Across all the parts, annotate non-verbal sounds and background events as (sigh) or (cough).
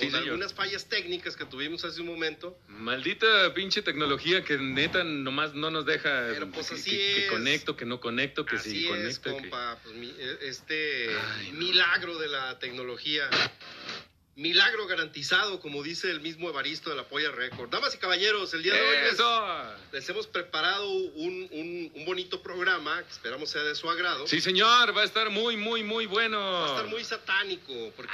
contentos con Sí, señor. algunas fallas técnicas que tuvimos hace un momento. Maldita pinche tecnología que neta nomás no nos deja Pero, pues, que, así que- que es. conecto, que no conecto, que Así sí es, conecto. que- compa, pues, mi- eh, este Ay, no. milagro de la tecnología. Milagro garantizado, como dice el mismo Evaristo de la Polla Record. Damas y caballeros, el día de hoy les, hemos preparado un, un- un bonito programa que esperamos sea de su agrado. Sí, señor, va a estar muy, muy, muy bueno. Va a estar muy satánico, porque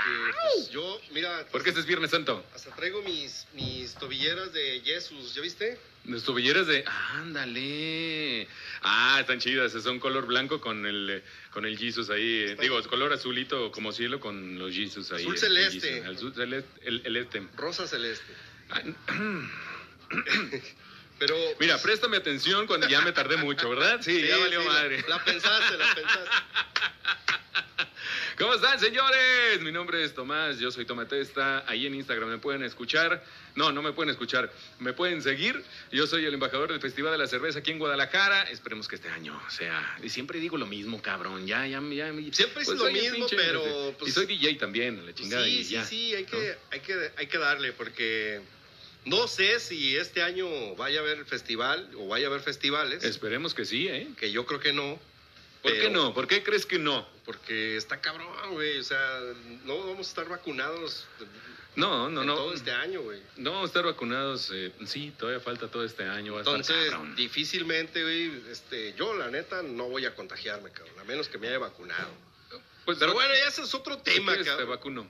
pues, yo, mira, Porque este es Viernes Santo. hasta traigo mis, mis tobilleras de Jesús, ¿ya viste? Las tobilleras de... ¡Ándale! Ah, están chidas. Son color blanco con el, con el Jesus ahí. eh, Está Digo, bien. color azulito como cielo con los Jesus ahí. Azul el celeste. Azul celeste. El, el este. Rosa celeste. Ah, (coughs) Pero... Mira, préstame atención cuando ya me tardé mucho, ¿verdad? Sí, (laughs) sí, ya valió sí, la- madre. La, pensaste, la pensaste. (laughs) ¿Cómo están, señores? Mi nombre es Tomás, yo soy Tomatesta. Ahí en Instagram me pueden escuchar. No, no me pueden escuchar. Me pueden seguir. Yo soy el embajador del Festival de la Cerveza aquí en Guadalajara. Esperemos que este año sea. Y siempre digo lo mismo, cabrón. Ya, ya, ya. Siempre es lo mismo, pero, pues- y soy DJ también, la chingada. sí, y sí, ya. sí, hay que, ¿no? hay, que, hay que darle, porque no sé si este año vaya a haber festival o vaya a haber festivales, Esperemos que sí, ¿eh? que yo creo que no. ¿Por pero- qué no? ¿Por qué crees que no? Porque está cabrón, güey. O sea, no vamos a estar vacunados No, no, en no. todo este año, güey. No vamos a estar vacunados. eh, sí, todavía falta todo este año. Va a estar Entonces, cabrón. difícilmente, güey, este, yo la neta no voy a contagiarme, cabrón, a menos que me haya vacunado. Pues, Pero bueno, ya ese es otro tema, ¿qué quieres? te cabrón. vacuno.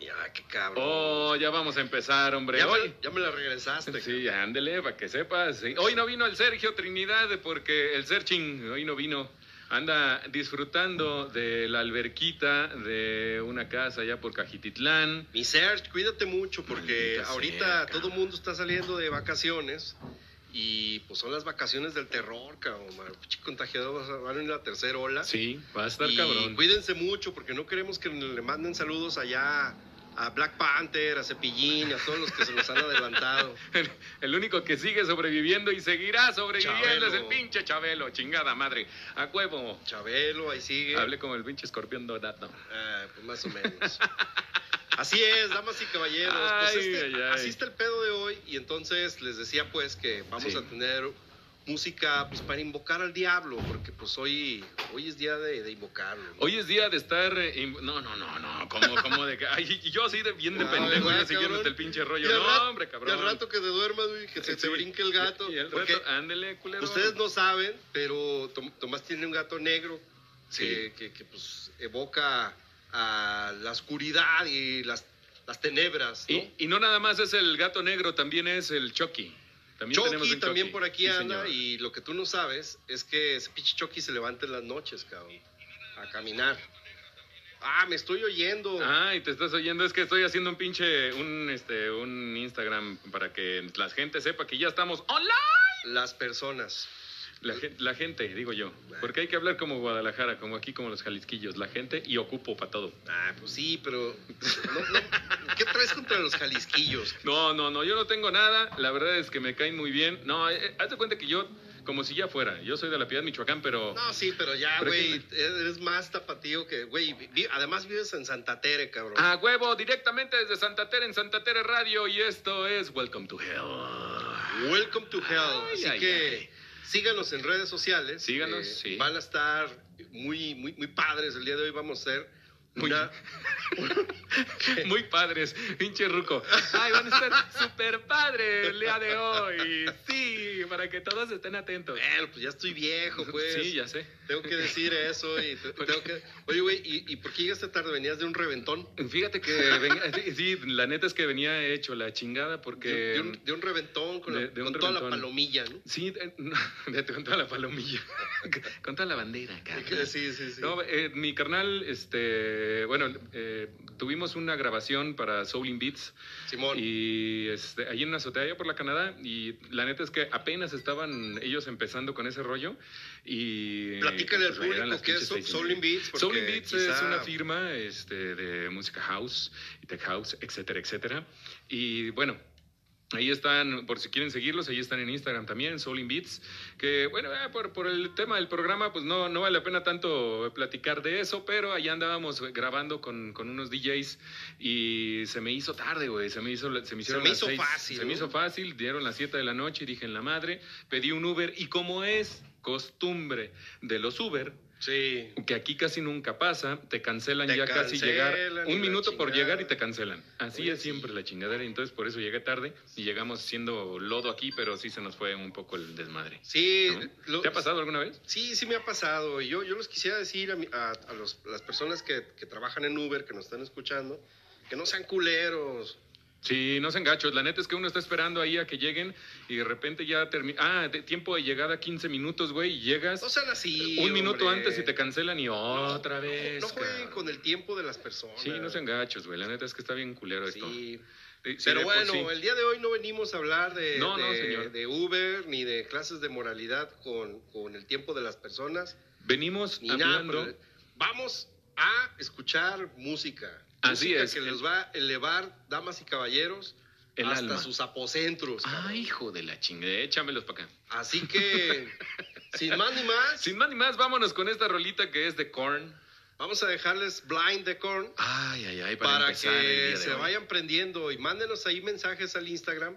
Ya, qué cabrón. Oh, ya vamos a empezar, hombre. ya, Hoy. ya me la regresaste. Sí, ándele, para que sepas. Hoy no vino el Sergio Trinidad porque el Serching hoy no vino. Anda disfrutando de la alberquita de una casa allá por Cajititlán. Mi Serge, cuídate mucho porque Maldita ahorita sea, todo el mundo está saliendo de vacaciones y pues son las vacaciones del terror, cabrón. man. Pinche contagiado va a- van en la tercera ola. Sí, va a estar y cabrón. cuídense mucho porque no queremos que le manden saludos allá a Black Panther, a Cepillín, a todos los que se nos han adelantado. (laughs) El, el único que sigue sobreviviendo y seguirá sobreviviendo Chabelo. es el pinche Chabelo, chingada madre. A huevo. Chabelo, ahí sigue. Hablé como el pinche escorpión dorado. Ah, pues más o menos. (laughs) Así es, damas y caballeros. Pues Ay, este- ay, ay. Así está el pedo de hoy. Y entonces les decía pues que vamos Sí. a tener música pues para invocar al diablo, porque pues hoy, hoy es día de, de invocarlo. ¿no? Hoy es día de estar. eh, No, no, no, no. Como, como de que. Ay, y yo así de bien de pendejo, ¿verdad, ya siguiéndote el pinche rollo. Y No, rato- hombre, Y cabrón. al rato que te duermas, güey, que se te Sí. brinque el gato. Y porque rato, ándele, culero. ustedes no saben, pero Tom- Tomás tiene un gato negro Sí. que, que- que, pues evoca a la oscuridad y las, las tenebras. ¿no? Y, y no nada más es el gato negro, también es el Chucky. También tenemos Chucky un también Chucky. por aquí Sí, anda y lo que tú no sabes es que ese pinche Chucky se levanta en las noches, cabrón, a caminar. Ah, me estoy oyendo. Ay, te estás oyendo, es que estoy haciendo un pinche, un, este, un Instagram para que la gente sepa que ya estamos online. Las personas. La, gen- la gente, digo yo, porque hay que hablar como Guadalajara, como aquí, como los jalisquillos, la gente y ocupo para todo. Ah, pues sí, pero no, no, ¿qué traes contra los jalisquillos? No, no, no, yo no tengo nada, la verdad es que me caen muy bien. No, eh, haz de cuenta que yo como si ya fuera. Yo soy de la Piedad, Michoacán, pero... No, sí, pero ya, güey, es eres más tapatío que, güey, vi- además vives en Santa Tere, cabrón. A huevo, directamente desde Santa Tere, en Santa Tere Radio, y esto es Welcome to Hell. Welcome to Hell. Ay, Así ay, que ay. Síganos en redes sociales. Eh, Síganos, sí. Van a estar muy, muy, muy padres. El día de hoy vamos a hacer Muy-. (laughs) Muy padres, pinche ruco. Ay, van a estar (laughs) súper padres el día de hoy. Sí, para que todos estén atentos. Bueno, pues ya estoy viejo, (laughs) pues. Sí, ya sé. Tengo que decir eso y te- tengo que... Oye, güey, ¿y, ¿y por qué llegaste tarde? ¿Venías de un reventón? Fíjate que, venía- sí, la neta es que venía hecho la chingada porque... De, un, de un reventón con, la- de- de un con toda la palomilla, ¿no? Sí, de- con toda la palomilla. con toda la bandera, cara. Sí, sí, sí. No, eh, mi carnal, este, bueno, eh, tuvimos una grabación para Soul in Beats Simón. y este, ahí en una azotea allá por la Canadá y la neta es que apenas estaban ellos empezando con ese rollo y Platícale al pues, eran público qué es Soul- Beats, Soul in Beats es una firma este, de música house tech house, etcétera, etcétera. Y bueno, Ahí están, por si quieren seguirlos, ahí están en Instagram también, Soul in Beats, que bueno, eh, por, por el tema del programa, pues no, no vale la pena tanto platicar de eso, pero allá andábamos grabando con, con unos DJs y se me hizo tarde, güey, se me hizo, se me hicieron me las hizo seis, fácil, Se me hizo fácil, dieron las 7 de la noche y dije en la madre, pedí un Uber y como es costumbre de los Uber, Sí. que aquí casi nunca pasa, te cancelan Te ya casi llegar un minuto por llegar y te cancelan. Así Oye, es siempre sí. la chingadera, entonces por eso llegué tarde y llegamos siendo lodo aquí, pero sí se nos fue un poco el desmadre. Sí. ¿no? lo- ¿Te ha pasado alguna vez? Sí, sí me ha pasado. Y yo, yo les quisiera decir a, mi- a- a los- las personas que, que trabajan en Uber, que nos están escuchando, que no sean culeros. Sí, no se engachos. La neta es que uno está esperando ahí a que lleguen y de repente ya termina. Ah, de tiempo de llegada 15 minutos, güey, y llegas No sean así. un minuto antes y te cancelan y otra No, vez. No, jueguen cabrón. con el tiempo de las personas. Sí, no se engachos, güey. La neta es que está bien culero esto. Sí. Pero de bueno, sí. el día de hoy no venimos a hablar de, No, no, de- señor. de Uber ni de clases de moralidad con, con el tiempo de las personas, Venimos nada. hablando. Vamos a escuchar música. Así es. que los va a elevar, damas y caballeros, El hasta alma. sus apocentros. Ay, hijo de la chingada, échamelos para acá. Así que, (laughs) sin más ni más, Sin más ni más, vámonos con esta rolita que es de Korn. vamos a dejarles Blind de Korn Ay, ay, ay, para, para, que se hoy. vayan prendiendo y mándenos ahí mensajes al Instagram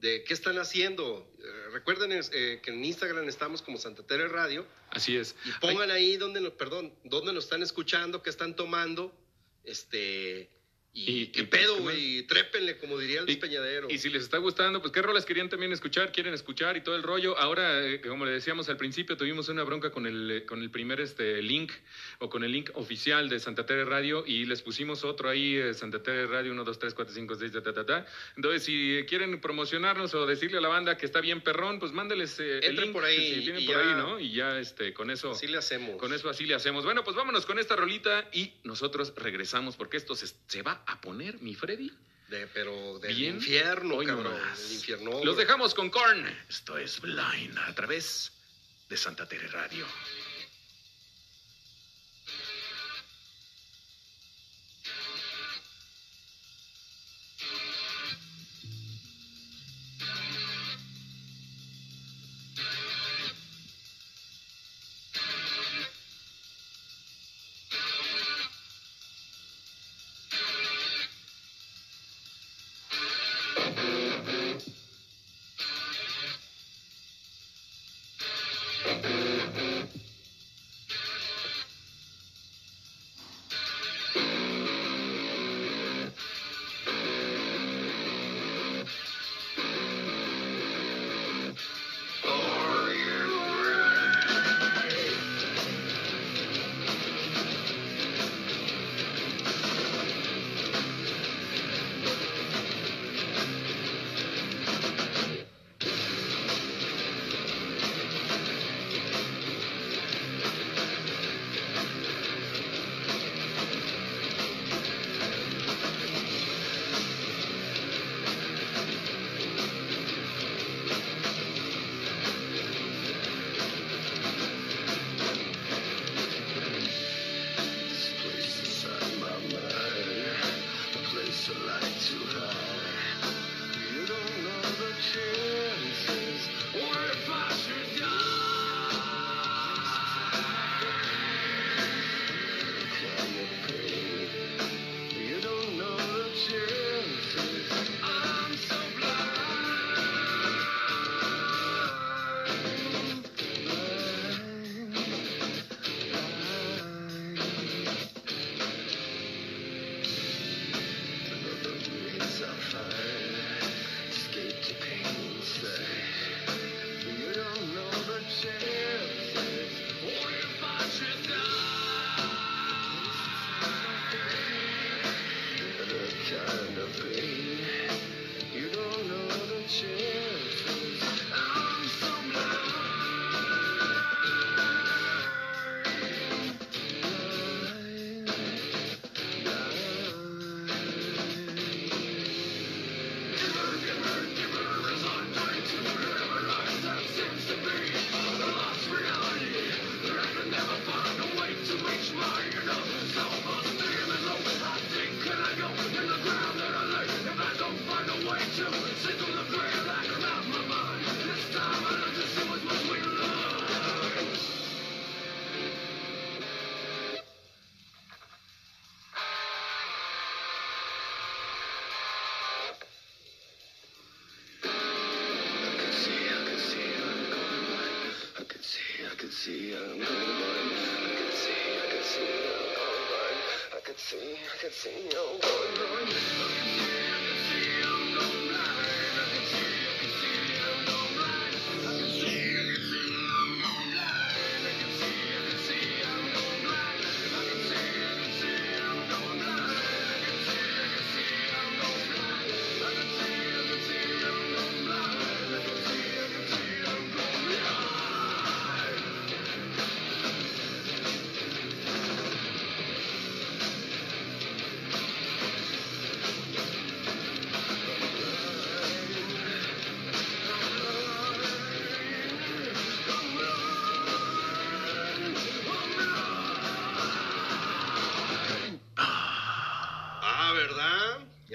de qué están haciendo. Eh, recuerden eh, que en Instagram estamos como Santa Tere Radio Así es. y pongan ahí donde nos, perdón, dónde nos están escuchando, qué están tomando, este y, qué pedo, pues, ¿qué güey, trépenle como diría el despeñadero. Y si les está gustando, pues qué rolas querían también escuchar, quieren escuchar y todo el rollo. Ahora, eh, como le decíamos al principio, tuvimos una bronca con el, eh, con el primer este, link o con el link oficial de Santa Tere Radio y les pusimos otro ahí, eh, Santa Tere Radio 1, 2, 3, 4, 5, 6, ta, ta, ta, ta. Entonces, si quieren promocionarnos o decirle a la banda que está bien perrón, pues mándeles el link. por ahí Si por ya. ahí, ¿no? Y ya este, con eso... Así le hacemos. Con eso así le hacemos. Bueno, pues vámonos con esta rolita y nosotros regresamos porque esto se, se va a poner, mi Freddy. De, pero del Bien. infierno, cabrón. Del infierno. Los dejamos con Korn. Esto es Blind a través de Santa Tere Radio.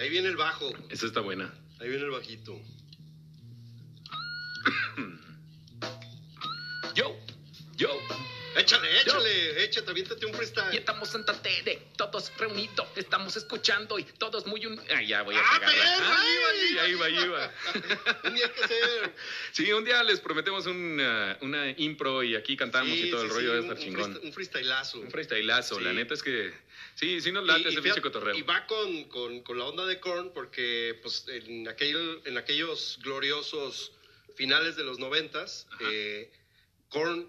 Ahí viene el bajo. Esa está buena. Ahí viene el bajito. (coughs) Yo, yo. Échale, échale, échate, aviéntate un Y freestyle. estamos en Tere, todos reunidos, estamos escuchando y todos muy un... Ay, ya voy a ¡Ah, cagarla. Ay, ahí va, ahí va. Un día hay que hacer. Sí, un día les prometemos una, una impro y aquí cantamos Sí, y todo sí, el rollo de estar un chingón. freest- Un freestyleazo. Un freestyleazo, la neta es que sí, sí nos Y- late y ese pinche cotorreo. Y va con, con, con la onda de Korn porque pues, en, aquel, en aquellos gloriosos finales de los noventas, eh, Korn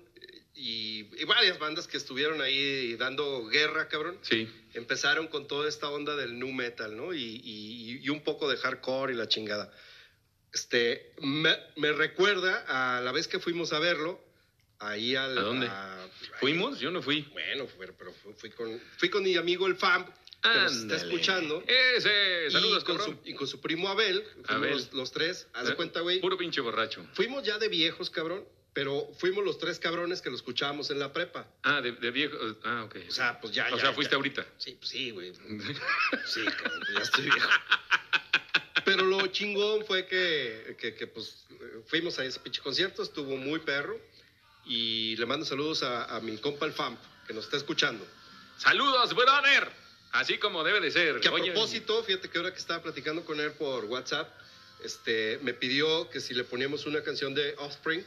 y, y varias bandas que estuvieron ahí dando guerra, cabrón, Sí, empezaron con toda esta onda del nu metal, ¿no? Y, y- y un poco de hardcore y la chingada. Este, me, me recuerda a la vez que fuimos a verlo, ahí al... ¿A dónde? ¿fuimos? Yo no fui. Bueno, pero, pero fu- fui, con, fui con mi amigo el FAM, que nos está escuchando. Ese, saludos, y, con cabrón. su, y con su primo Abel, Abel. Los, los tres, haz de Eh, cuenta, güey. Puro pinche borracho. Fuimos ya de viejos, cabrón, pero fuimos los tres cabrones que lo escuchábamos en la prepa. Ah, de, de viejo. Ah, ok. O sea, pues ya, O ya, sea, fuiste ya. ahorita. Sí, pues sí, güey. (laughs) Sí, cabrón, pues ya estoy viejo. Pero lo chingón fue que, que, que, pues, fuimos a ese pinche concierto, estuvo muy perro. Y le mando saludos a, a mi compa el FAM, que nos está escuchando. Saludos, brother. Así como debe de ser. Que a Oye, propósito, fíjate que ahora que estaba platicando con él por WhatsApp, este, me pidió que si le poníamos una canción de Offspring.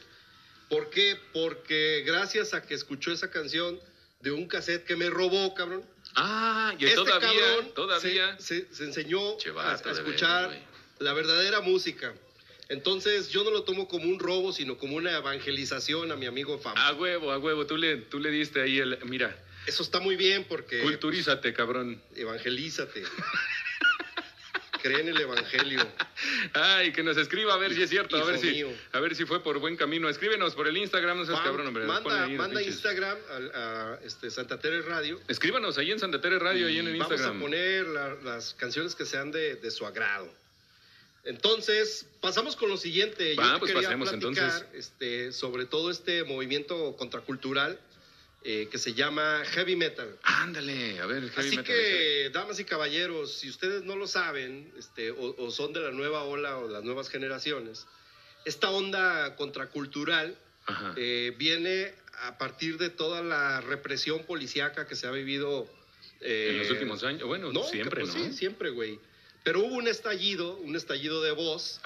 ¿Por qué? Porque gracias a que escuchó esa canción de un cassette que me robó, cabrón. Ah, y este todavía, cabrón todavía. Se, se- se enseñó a, escuchar la verdadera música. Entonces yo no lo tomo como un robo, sino como una evangelización a mi amigo Fam. A huevo, a huevo. Tú le, tú le diste ahí el. Mira, Eso está muy bien porque culturízate, cabrón. evangelízate. (laughs) Cree en el evangelio. (laughs) Ay, que nos escriba a ver si es cierto, a Hijo ver si, mío. a ver si fue por buen camino. Escríbenos por el Instagram, no seas cabrón, hombre. Manda ahí manda pinches- Instagram al- a, este, Santa Tere Radio. Escríbanos ahí en Santa Tere Radio, ahí en el Instagram. Vamos a poner la- las canciones que sean de, de su agrado. Entonces, pasamos con lo siguiente. Yo te pues quería pasemos, platicar entonces. este, sobre todo este movimiento contracultural eh, que se llama heavy metal. Ándale, a ver, heavy Así metal, que, damas y caballeros, si ustedes no lo saben, este, o, o son de la nueva ola o las nuevas generaciones, esta onda contracultural eh, viene a partir de toda la represión policíaca que se ha vivido eh, en los últimos años, bueno, no, siempre, pues ¿no? Sí, siempre, güey. Pero hubo un estallido, un estallido de voz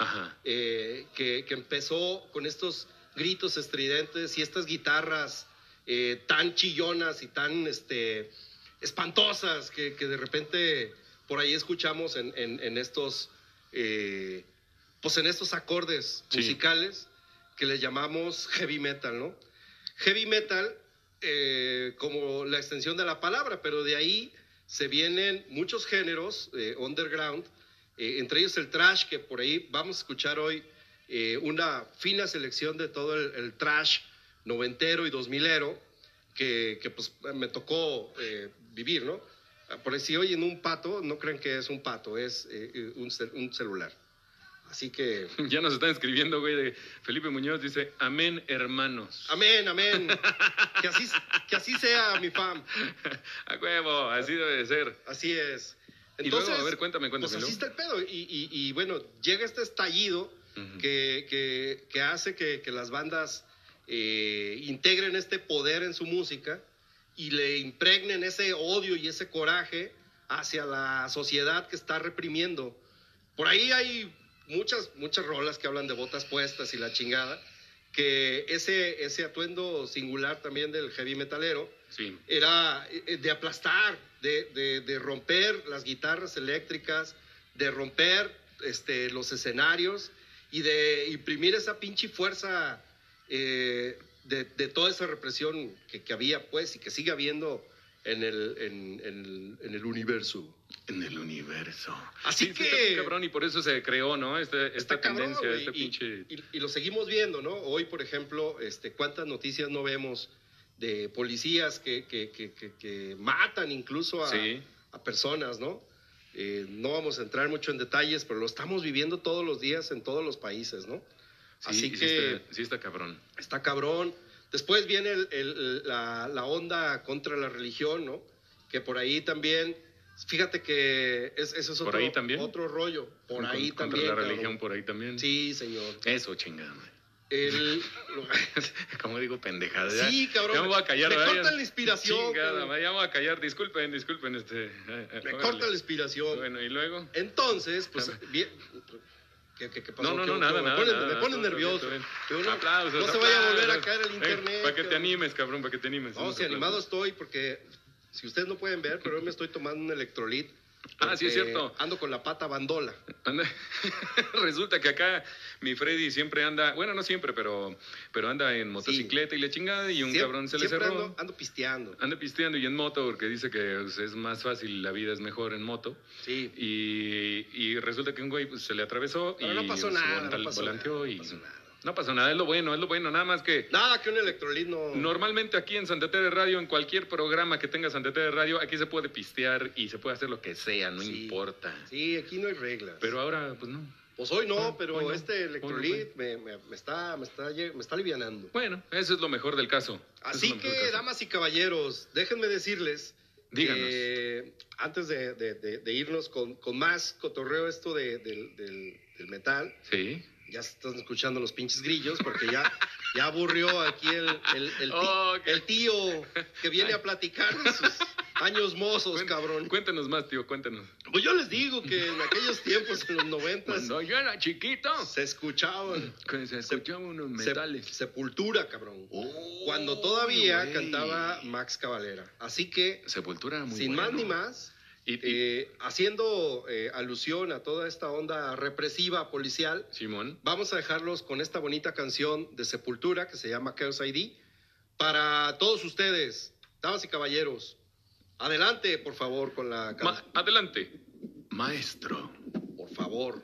eh, que, que empezó con estos gritos estridentes y estas guitarras eh, tan chillonas y tan este, espantosas que, que de repente por ahí escuchamos en, en- en estos eh, pues en estos acordes Sí. musicales que les llamamos heavy metal, ¿no? Heavy metal eh, como la extensión de la palabra, pero de ahí se vienen muchos géneros underground, entre ellos el trash, que por ahí vamos a escuchar hoy una fina selección de todo el, el trash noventero y dos milero que, que, pues me tocó eh, vivir, ¿no? Ah, Por ahí si oyen un pato, no crean que es un pato, es eh, eh, un, cel- un celular. Así que, (laughs) Ya nos están escribiendo, güey, de Felipe Muñoz, dice, amén, hermanos. amén, amén. (laughs) Que así, que así sea, mi fam. (laughs) A huevo, así debe de ser. Así es. Y luego, a ver, cuéntame, cuéntame, Pues así el pedo. Y, y- y, bueno, llega este estallido que, que- que hace que, que las bandas eh, integren este poder en su música y le impregnen ese odio y ese coraje hacia la sociedad que está reprimiendo. Por ahí hay muchas, muchas rolas que hablan de botas puestas y la chingada. que ese, ese atuendo singular también del heavy metalero Sí. era eh, de aplastar, de, de- de romper las guitarras eléctricas, de romper este, los escenarios y de imprimir esa pinche fuerza eh, de, de toda esa represión que, que había, pues, y que sigue habiendo en el, en- en el- en el universo. En el universo. Así Sí, sí, que- está cabrón, y por eso se creó, ¿no? Este- esta Está tendencia, este y, pinche. y- y lo seguimos viendo, ¿no? Hoy, por ejemplo, este, ¿cuántas noticias no vemos de policías que, que- que- que- que matan incluso a, Sí. a personas, ¿no? Eh, no vamos a entrar mucho en detalles, pero lo estamos viviendo todos los días en todos los países, ¿no? Sí, Así que está- sí está cabrón. está cabrón. Después viene el- el- la, la onda contra la religión, ¿no? Que por ahí también, fíjate que es, eso es ¿Por otro, ahí también? otro rollo. Por Con- ahí contra también. la cabrón. religión, por ahí también. Sí, señor. Eso, chingada. El, (laughs) Como digo, pendejada. Sí, cabrón. Ya me voy a callar. Me ¿verdad? cortan Ya- la inspiración, Chingada, madre, ya me voy a callar. Disculpen, disculpen. Este, eh, eh, me la inspiración. Bueno, y luego. Entonces, pues, bien. ¿Qué, qué, qué pasó? No, no, ¿Qué- no, nada, me nada. pone, nada, me pone todo bien, nervioso. bien. Yo no, Aplausos, no se vaya a volver a caer el Eh, internet. para que te animes, cabrón, para que te animes. No, si animado estoy porque si ustedes no pueden ver, pero hoy me estoy tomando un electrolit. Ah, sí, es cierto. Ando con la pata bandola. Anda- (laughs) Resulta que acá mi Freddy siempre anda, bueno, no siempre, pero, pero anda en motocicleta y la chingada y un cabrón se le cerró. Ando, ando pisteando. Anda pisteando y en moto porque dice que pues, es más fácil, la vida es mejor en moto. Sí. Y, y resulta que un güey pues, se le atravesó Pero y no pasó se nada, volta- no pasó volanteó nada, y no pasó nada. No pasó nada, es lo bueno, es lo bueno, nada más que Nada que un electrolit no. normalmente aquí en Santa Tere Radio, en cualquier programa que tenga Santa Tere Radio, aquí se puede pistear y se puede hacer lo que sea, no Sí. importa. Sí, aquí no hay reglas. Pero ahora, pues no. Pues hoy no, pero hoy no. este electrolit me, me- me está, me, está, me está alivianando. Bueno, eso es lo mejor del caso. Es Así que, caso. damas y caballeros, déjenme decirles Díganos. que antes de, de- de- de irnos con, con más cotorreo esto de- del, del- del metal, Sí. Ya se están escuchando los pinches grillos porque ya, ya aburrió aquí el, el, Oh, el tío que viene a platicar de sus años mozos, cabrón. Cuéntanos más, tío, cuéntanos. Pues yo les digo que en aquellos tiempos, en los noventas, Cuando yo era chiquito, se escuchaban se escuchaban unos se- metales. sepultura, cabrón. Oh, Cuando todavía cantaba Max Cavalera. Así que, Sepultura muy sin más ni más, Y, y- eh, haciendo eh, alusión a toda esta onda represiva policial, Simón. vamos a dejarlos con esta bonita canción de Sepultura que se llama Chaos ID. Para todos ustedes, damas y caballeros, adelante, por favor, con la canción. adelante. Maestro. Por favor.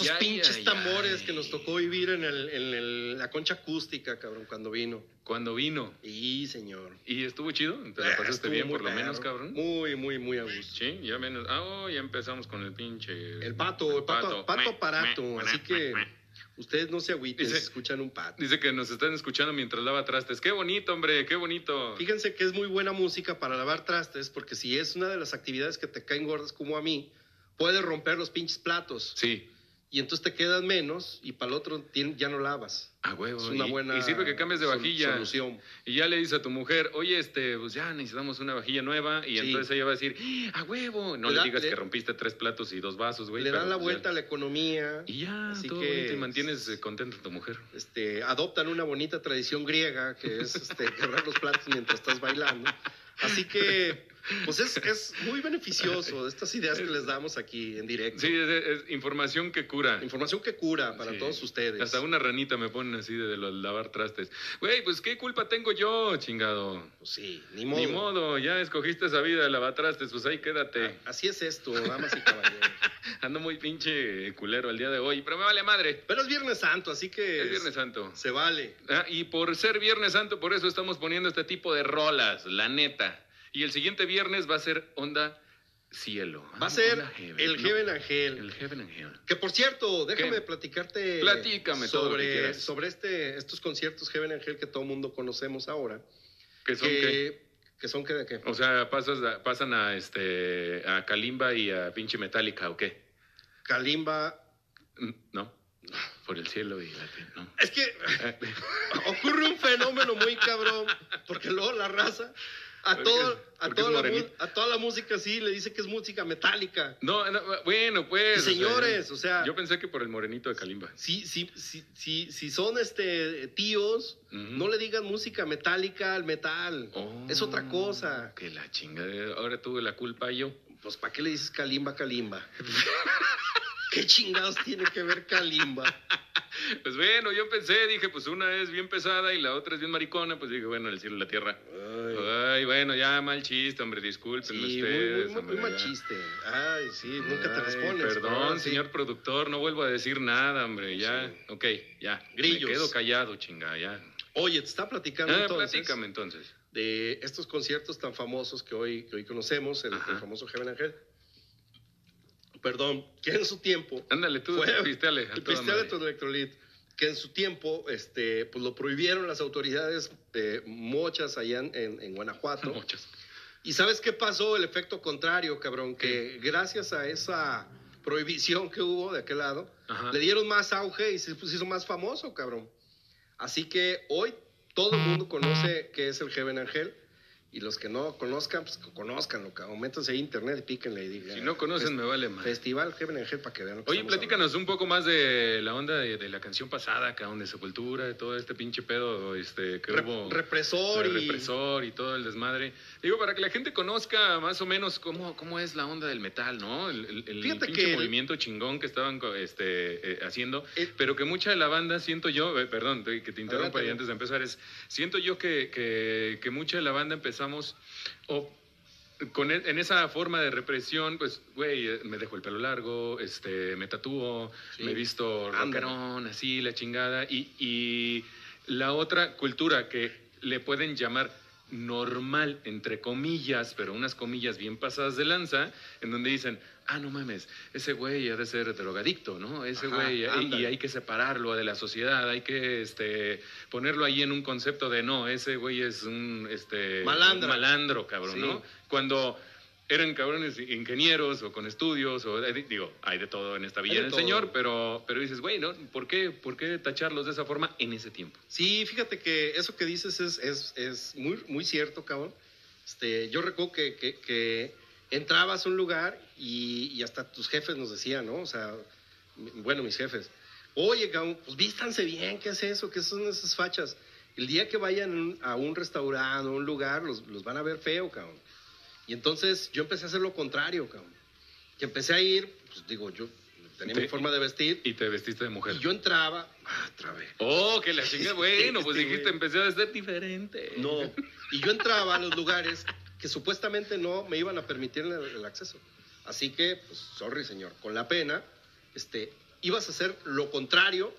Ay, Esos ay, pinches ay, tambores que nos tocó vivir en, el, en el- la concha acústica, cabrón, cuando vino. Cuando vino. Y, señor. ¿Y estuvo chido? ¿Te la Eh, pasaste bien por lo menos, cabrón? Muy, muy, muy a gusto. Sí, ya menos. Ah, oh, ya empezamos con el pinche. El pato, el pato, pato, aparato. así que ustedes no se agüiten Dice- escuchan un pato. Dice que nos están escuchando mientras lava trastes. Qué bonito, hombre, qué bonito. Fíjense que es muy buena música para lavar trastes, porque si es una de las actividades que te caen gordas como a mí, puedes romper los pinches platos. Sí, Y entonces te quedan menos y para el otro ya no lavas. a huevo. Es una y, buena y sirve que cambies de vajilla. solución. Y ya le dices a tu mujer, oye, este, pues ya necesitamos una vajilla nueva. Y Sí. entonces ella va a decir, "¡Ah, a huevo. No Le le, da- digas le- que rompiste tres platos y dos vasos, güey. Le dan la ya- vuelta a la economía. Y ya, Así todo que- y mantienes eh, contenta a tu mujer. este, adoptan una bonita tradición griega que es este, (laughs) quebrar los platos mientras estás bailando. Así que, pues es, es muy beneficioso (laughs) estas ideas que les damos aquí en directo. Sí, es, es información que cura. Información que cura para Sí. todos ustedes. Hasta una ranita me ponen así de, de los lavar trastes. Güey, pues qué culpa tengo yo, chingado. Pues sí, ni modo. Ni modo, ya escogiste esa vida de lavatrastes, pues ahí quédate. Así es esto, damas y caballeros. (laughs) Ando muy pinche culero el día de hoy, pero me vale madre. Pero es Viernes Santo, así que Es Viernes Santo. se vale. Ah, y por ser Viernes Santo, por eso estamos poniendo este tipo de rolas, la neta. Y el siguiente viernes va a ser onda cielo. Va a ser heaven, el ¿no? Heaven Angel. El Heaven and Hell. Que por cierto, déjame ¿Qué? platicarte Platícame sobre, sobre este, estos conciertos Heaven Angel que todo mundo conocemos ahora. ¿Qué son qué? que, que son que de qué? O sea, pasas a- pasan a este a Kalimba y a pinche Metallica, ¿o qué? Kalimba. Mm, No. Por el cielo y la tierra, no. Es que (laughs) ocurre un fenómeno muy cabrón, porque luego la raza a, todo, a, toda la, a toda la música sí le dice que es música metálica. No, no, bueno, pues. Y o sea, señores, o sea, Yo pensé que por el morenito de Kalimba. si, si, si, si, si son este tíos, no le digan música metálica al metal. Oh, es otra cosa. Que la chingada. Ahora tuve la culpa yo. Pues, ¿para qué le dices Kalimba, Kalimba? (laughs) ¿Qué chingados tiene que ver Kalimba? (laughs) Pues bueno, yo pensé, dije, pues una es bien pesada y la otra es bien maricona, pues dije, bueno, el cielo y la tierra. Ay, Ay, bueno, ya mal chiste, hombre, discúlpenme sí, ustedes. muy, muy, hombre, muy ya. machiste. Ay, sí, nunca te respondes. Perdón, sí. señor productor, no vuelvo a decir nada, hombre, ya. Sí. Ok, ya. Grillos. Me quedo callado, chinga, ya. Oye, te está platicando Ah, entonces platícame entonces. de estos conciertos tan famosos que hoy, que hoy conocemos, el famoso Heaven Angel. Perdón, que en su tiempo Ándale, tú, fue pisteale. a pisteale tu electrolit, que en su tiempo este, pues lo prohibieron las autoridades eh, mochas allá en, en- Guanajuato. (laughs) Muchas. ¿Y sabes qué pasó? El efecto contrario, cabrón, que gracias a esa prohibición que hubo de aquel lado, Ajá. le dieron más auge y se pues, hizo más famoso, cabrón. Así que hoy todo el mundo conoce qué es el Heaven Angel. Y los que no conozcan, pues conozcanlo, cabrón. Métanse a internet y píquenle y digan. Si no conocen, me vale más. Festival Heaven Angel para que vean lo que Oye, platícanos un poco más de la onda de, de la canción pasada, cabrón, de Sepultura, de todo este pinche pedo este, que hablando. hubo. Rep- represor y. represor y todo el desmadre. Digo, para que la gente conozca más o menos cómo, cómo es la onda del metal, ¿no? El, el- pinche que el- movimiento chingón que estaban este, eh, haciendo. El- pero que mucha de la banda, siento yo, eh, perdón, que te interrumpa ahí antes de empezar, es, siento yo que, que, que mucha de la banda o con e- en esa forma de represión, pues, güey, eh, me dejo el pelo largo, este, me tatúo, Sí. me he visto rockerón, así, la chingada. Y, y la otra cultura que le pueden llamar normal, entre comillas, pero unas comillas bien pasadas de lanza, en donde dicen, ah, no mames, ese güey ha de ser drogadicto, ¿no? Ese Ajá, güey, y, hay que separarlo de la sociedad, hay que este, ponerlo ahí en un concepto de, no, ese güey es un este, Malandra. un malandro, cabrón, Sí. ¿no? Cuando eran cabrones ingenieros o con estudios, o eh, digo, hay de todo en esta villa de del. Señor, pero, pero dices, güey, ¿no? ¿Por qué, ¿Por qué tacharlos de esa forma en ese tiempo? Sí, fíjate que eso que dices es, es, es muy, muy cierto, cabrón. Este, yo recuerdo que, que, que entrabas a un lugar y, y hasta tus jefes nos decían, ¿no? O sea, bueno, mis jefes, oye, cabrón, pues vístanse bien, ¿qué es eso? ¿Qué son esas fachas? El día que vayan a un restaurante o un lugar, los, los van a ver feo, cabrón. Y entonces yo empecé a hacer lo contrario, cabrón. Que empecé a ir, pues digo, yo tenía mi forma de vestir, Y te vestiste de mujer. y yo entraba, ah, otra vez. Oh, que la chingada, bueno, pues (laughs) dijiste, empecé a ser diferente. No. Y yo entraba a los lugares que supuestamente no me iban a permitir el, el acceso. Así que, pues, sorry, señor, con la pena, este, ibas a hacer lo contrario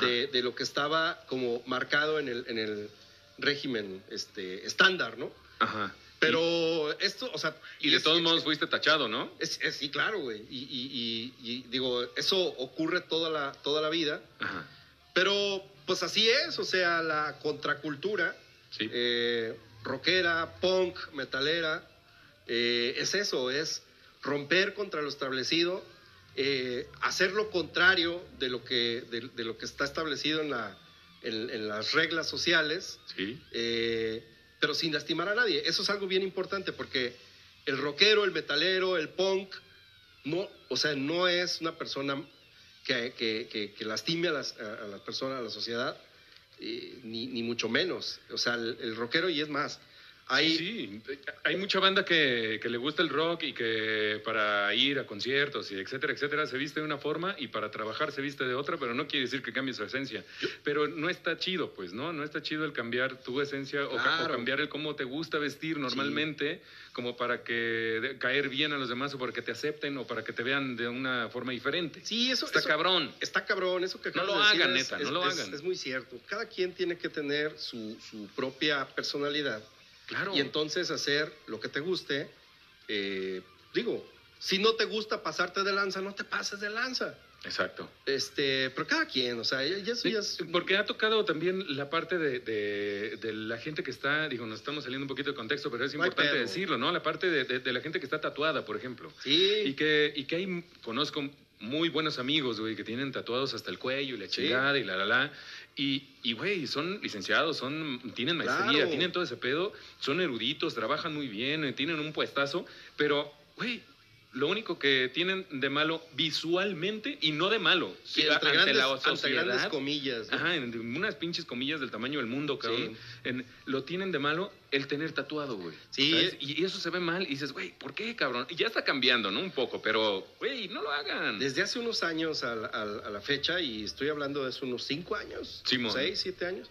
de lo que estaba como marcado en el, en el régimen este, estándar, ¿no? Ajá. Pero esto, o sea... Y de es- todos modos fuiste tachado, ¿no? es- es- sí, claro, güey. Y, y- y- y digo, eso ocurre toda la, toda la vida. Ajá. Pero pues así es, o sea, la contracultura, Sí. eh, rockera, punk, metalera, eh, es eso, es romper contra lo establecido, eh, hacer lo contrario de lo que, de, de lo que está establecido en, la, en, en las reglas sociales, Sí. eh, pero sin lastimar a nadie. Eso es algo bien importante porque el rockero, el metalero, el punk, no, o sea, no es una persona que, que- que- lastime a las, a, las personas, a la sociedad, ni, ni mucho menos. O sea, el, el rockero, y es más, hay, Sí, hay mucha banda que, que le gusta el rock y que para ir a conciertos y etcétera, etcétera, se viste de una forma y para trabajar se viste de otra, pero no quiere decir que cambie su esencia. Pero no está chido, pues, ¿no? No está chido el cambiar tu esencia o, cambiar el cómo te gusta vestir normalmente, como para que de- caer bien a los demás o para que te acepten o para que te vean de una forma diferente. Sí, eso Está eso- cabrón. Está cabrón, eso que No lo de decir hagan, es- neta, no es- lo es- hagan. Es muy cierto. Cada quien tiene que tener su, su propia personalidad Claro. y entonces hacer lo que te guste. eh, digo, si no te gusta pasarte de lanza, no te pases de lanza. Exacto. Este, pero cada quien, o sea, ya, Sí, ya es- porque ha tocado también la parte de, de- de la gente que está, digo, nos estamos saliendo un poquito de contexto, pero es No importante decirlo, ¿no? La parte de, la gente que está tatuada, por ejemplo. Sí. Y que, y que hay, conozco muy buenos amigos, güey, que tienen tatuados hasta el cuello y la Sí. chingada y la, la, la. Y, y, güey, son licenciados, son, tienen maestría, Claro. tienen todo ese pedo, son eruditos, trabajan muy bien, eh, tienen un puestazo, pero, güey, lo único que tienen de malo visualmente y no de malo, Sí, entre, ante grandes, la ante sociedad. grandes comillas. ¿no? Ajá, en unas pinches comillas del tamaño del mundo, cabrón. En- lo tienen de malo el tener tatuado, güey. Sí. ¿Sabes? Y eso se ve mal y dices, güey, ¿por qué, cabrón? Y ya está cambiando, ¿no? Un poco, pero, güey, no lo hagan. Desde hace unos años a la, a la- a la fecha, y estoy hablando de hace unos cinco años, Simón. seis, siete años,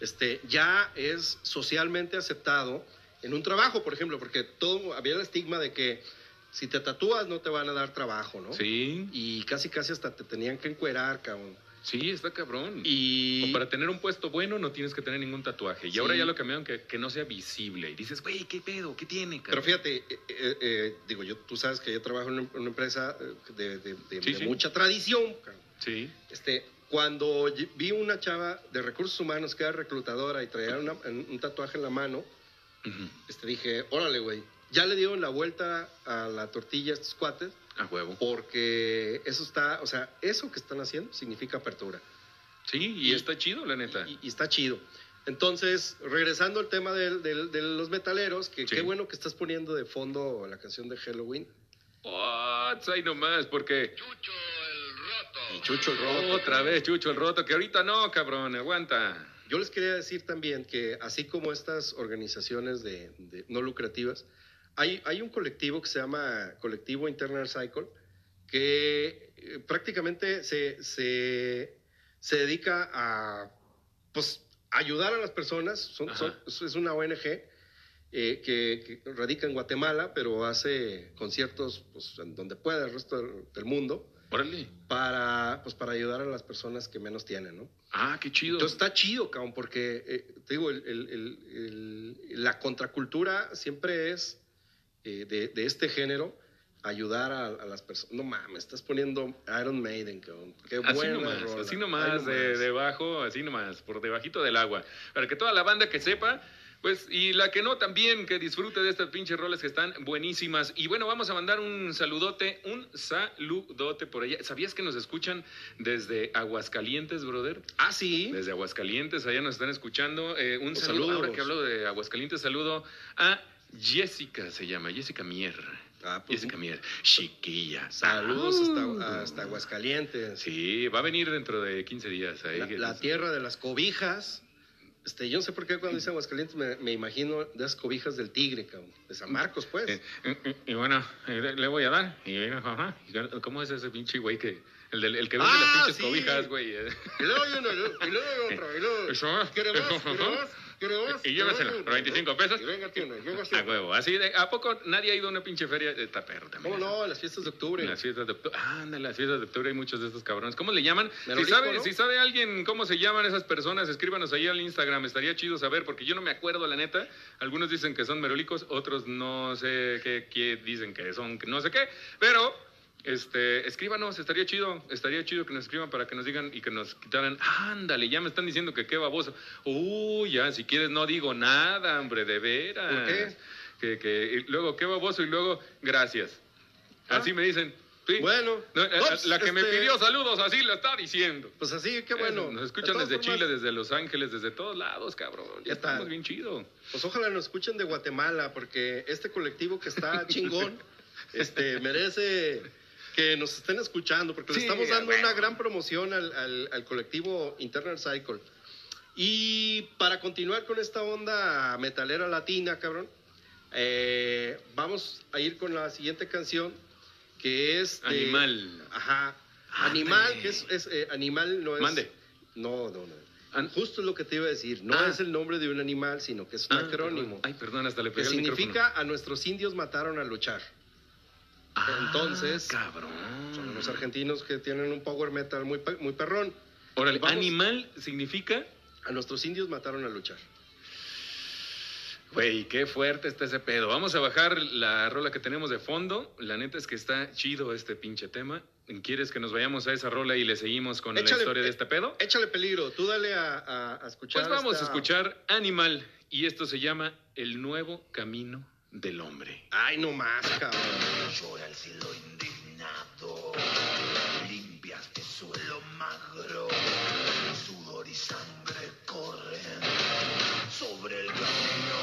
este, ya es socialmente aceptado en un trabajo, por ejemplo, porque todo había el estigma de que si te tatúas no te van a dar trabajo, ¿no? Sí, Y casi casi hasta te tenían que encuerar, cabrón. sí, está cabrón. Y O para tener un puesto bueno no tienes que tener ningún tatuaje. Y Sí. ahora ya lo cambiaron que, que no sea visible. Y dices, güey, ¿qué pedo? ¿Qué tiene, Pero cabrón? fíjate, eh, eh, eh, digo, yo, tú sabes que yo trabajo en una, empresa eh, de, de- de- Sí, de sí. mucha tradición, cabrón. Sí, Este, cuando vi una chava de recursos humanos que era reclutadora y traía una- un, tatuaje en la mano, este, dije, órale, güey, ya le dieron la vuelta a la tortilla a estos cuates, a huevo. porque eso está, o sea, eso que están haciendo significa apertura. Sí, y, y- está chido, la neta. Y, y está chido. Entonces, regresando al tema del- del- de los metaleros, que Sí. qué bueno que estás poniendo de fondo la canción de Halloween. What? Ahí nomás, porque Chucho el roto. Y Chucho el Roto. otra vez Chucho el roto, que ahorita no, cabrón, aguanta. Yo les quería decir también que así como estas organizaciones de, de no lucrativas, hay, hay un colectivo que se llama Colectivo Internal Cycle, que eh, prácticamente se, se, se dedica a pues, ayudar a las personas. Son- son- es una ONG eh, que, que radica en Guatemala, pero hace conciertos pues, en donde pueda el resto del, del mundo Órale. para, pues, para ayudar a las personas que menos tienen, ¿no? Ah, qué chido. Entonces está chido, cabrón, porque eh, te digo, el- el- el- la contracultura siempre es eh, de, de este género ayudar a, a las personas. No mames, estás poniendo Iron Maiden, cabrón. Qué Así buena nomás, rola. así Ahí nomás, de, debajo, así nomás, por debajito del agua. Para que toda la banda que sepa, pues, y la que no también, que disfrute de estas pinches roles que están buenísimas. Y bueno, vamos a mandar un saludote, un saludote por allá. ¿Sabías que nos escuchan desde Aguascalientes, brother? Ah, sí. Desde Aguascalientes, allá nos están escuchando. Eh, un Pues saludo, saludos. ahora que hablo de Aguascalientes, saludo a Jessica, se llama, Jessica Mier. Ah, pues, Jessica Mier, chiquilla. Saludos Ah. hasta, hasta Aguascalientes. Sí, va a venir dentro de 15 días. ahí La, tierra de las cobijas. Este, yo no sé por qué cuando dice Aguascalientes me, me imagino de las cobijas del tigre, cabrón. De San Marcos, pues. Eh, eh, eh, y bueno, eh, le, voy a dar. Y, ajá, ¿Cómo es ese pinche güey que... El, del, el que vende Ah, las pinches sí. cobijas, güey. Y luego hay uno, y luego hay otro, y luego... (laughs) Eso, ¿Quiere más? eso, ¿Quiere ajá. más? ¿Crees? Y llévesela, por 25 pesos. Y venga, tiene, A huevo. Así de, ¿a poco nadie ha ido a una pinche feria? Está perro también. ¿Cómo no? Las fiestas de octubre. Las fiestas de octubre. Ah, en las fiestas de octubre hay muchos de estos cabrones. ¿Cómo le llaman? Si sabe, si sabe alguien cómo se llaman esas personas, escríbanos ahí al Instagram. Estaría chido saber, porque yo no me acuerdo, la neta. Algunos dicen que son merolicos, otros no sé qué, qué dicen que son, no sé qué. Pero, este, escríbanos, estaría chido. Estaría chido que nos escriban para que nos digan y que nos quitaran. Ándale, ya me están diciendo que qué baboso. Uy, ya, si quieres no digo nada, hombre, de veras. ¿Por qué? Que, que, y luego, qué baboso y luego, gracias. Ah. Así me dicen. Sí. Bueno, No, eh, Ups, la que me este- pidió saludos, así la está diciendo. Pues así, qué bueno. Eh, Nos escuchan desde formas, Chile, desde Los Ángeles, desde todos lados, cabrón. Ya ¿Qué tal? estamos bien chido. Pues ojalá nos escuchen de Guatemala, porque este colectivo que está chingón, (laughs) este, merece que nos estén escuchando, porque le Sí, estamos dando bueno. una gran promoción al, al- al colectivo Internal Cycle. Y para continuar con esta onda metalera latina, cabrón, eh, vamos a ir con la siguiente canción, que es de- Animal. Ajá. Animal, que es, es, eh, animal no es. Mande. No, no, no. An- Justo es lo que te iba a decir. No Ah. es el nombre de un animal, sino que es un Ah, acrónimo. perdón. Ay, perdón, hasta le que pegué el micrófono. significa a nuestros indios mataron a luchar. Ah, entonces, cabrón. Son unos argentinos que tienen un power metal muy, muy perrón. Órale, Vamos. animal significa. A nuestros indios mataron a luchar. Güey, qué fuerte está ese pedo. Vamos a bajar la rola que tenemos de fondo. La neta es que está chido este pinche tema. ¿Quieres que nos vayamos a esa rola y le seguimos con la historia de este pedo? Échale peligro, tú dale a, a- a escuchar. Pues vamos esta- a escuchar Animal y esto se llama El nuevo camino del hombre. Ay, no más, cabrón. Llora el cielo indignado, limpias de suelo magro, sudor y sangre corren sobre el camino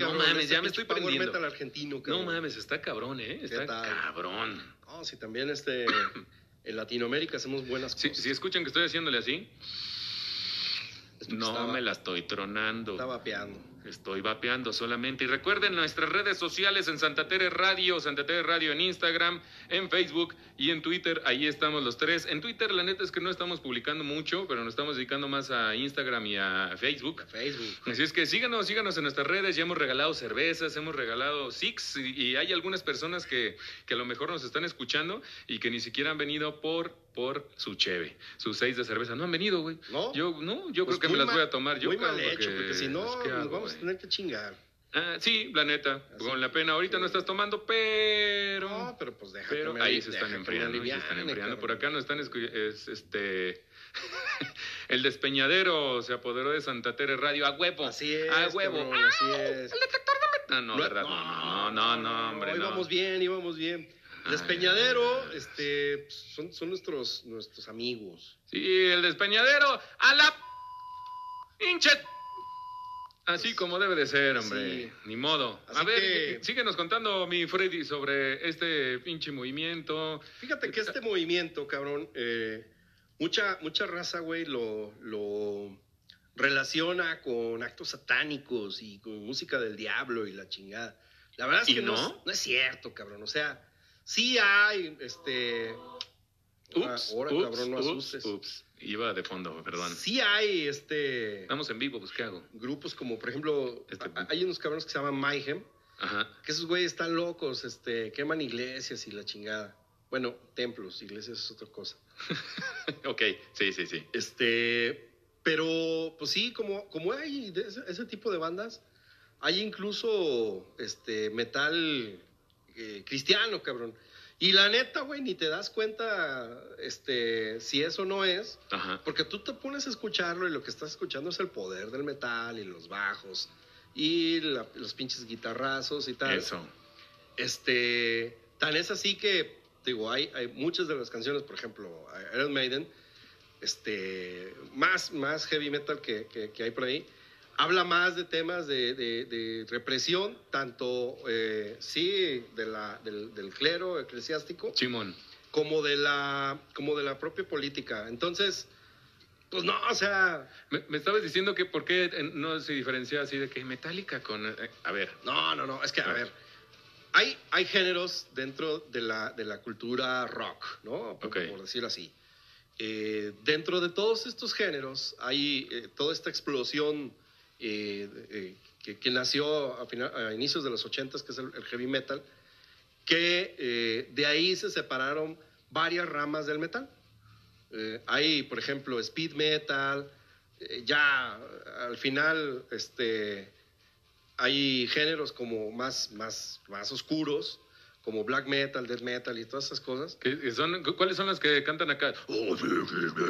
¿Qué tal, No mames, ya me estoy power prendiendo. metal argentino, No mames, está cabrón, ¿eh? Está cabrón. No, si también este, (coughs) en Latinoamérica hacemos buenas Si, cosas. si escuchan que estoy haciéndole así, no estaba- me la estoy tronando. Está vapeando. Estoy vapeando solamente. Y recuerden nuestras redes sociales en Santa Tere Radio, Santa Tere Radio en Instagram, en Facebook y en Twitter. Ahí estamos los tres. En Twitter, la neta es que no estamos publicando mucho, pero nos estamos dedicando más a Instagram y a Facebook. Facebook. Así es que síganos, síganos en nuestras redes. Ya hemos regalado cervezas, hemos regalado Six y, y hay algunas personas que, que a lo mejor nos están escuchando y que ni siquiera han venido por, por su cheve, sus seis de cerveza. No han venido, güey. ¿No? Yo, no, yo Pues creo que me las mal- voy a tomar yo. Muy mal hecho, porque si no, pues, ¿qué nos vamos a tener que chingar. Ah, sí, la neta, Así con la pena. Ahorita no estás tomando, pero... No, pero pues deja pero me ahí se están enfriando, ahí se están enfriando. Por acá nos están es, este (laughs) el despeñadero se apoderó de Santa Tere Radio a huevo. Así es. a huevo. cabrón, ¡Ah! así es. No, no, Lo- verdad, no, no, no, no, hombre, no. Íbamos bien, íbamos bien. Despeñadero, este, son, son nuestros, nuestros amigos. Sí, el despeñadero a la hinche. Así como debe de ser, hombre. Sí. Ni modo. a Así ver, que- síguenos contando, mi Freddy, sobre este pinche movimiento. Fíjate que este movimiento, cabrón, eh, mucha, mucha raza, güey, lo, lo relaciona con actos satánicos y con música del diablo y la chingada. La verdad es ¿Y que no? no? no es cierto, cabrón. O sea, sí hay, este... Ups, ahora, ups, cabrón, no ups, asustes. ups. Iba de fondo, perdón. Sí hay, este... Estamos en vivo, pues, ¿qué hago? Grupos como, por ejemplo, Este- hay unos cabrones que se llaman Mayhem, Ajá. que esos güeyes están locos, este, queman iglesias y la chingada. Bueno, templos, iglesias es otra cosa. (laughs) ok, sí, sí, sí. Este, pero pues sí, como, como hay ese tipo de bandas, hay incluso este metal eh, cristiano, cabrón. Y la neta, güey, ni te das cuenta este, si eso no es, Ajá. porque tú te pones a escucharlo y lo que estás escuchando es el poder del metal y los bajos y la- los pinches guitarrazos y tal. Eso. Este, tan es así que, digo, hay, hay muchas de las canciones, por ejemplo, Iron Maiden, este, más, más heavy metal que, que- que hay por ahí, habla más de temas de, de- de represión, tanto, eh, sí, de la, del, del clero eclesiástico, Simón. como de, la, como de la propia política. Entonces, pues no, o sea, Me, me estabas diciendo que por qué no se diferencia así de que Metallica con... eh, a ver, No, no, no, es que, a ver, hay, hay géneros dentro de la, de la cultura rock, ¿no? Por, Ok. por decirlo así. Eh, dentro de todos estos géneros hay eh, toda esta explosión eh, eh, que, que nació a, final- a inicios de los 80 que es el, el heavy metal, que eh, de ahí se separaron varias ramas del metal. Eh, hay, por ejemplo, speed metal, eh, ya al final, este, hay géneros como más, más, más oscuros, como black metal, death metal y todas esas cosas. ¿qué- qué son, ¿cuáles son las que cantan acá?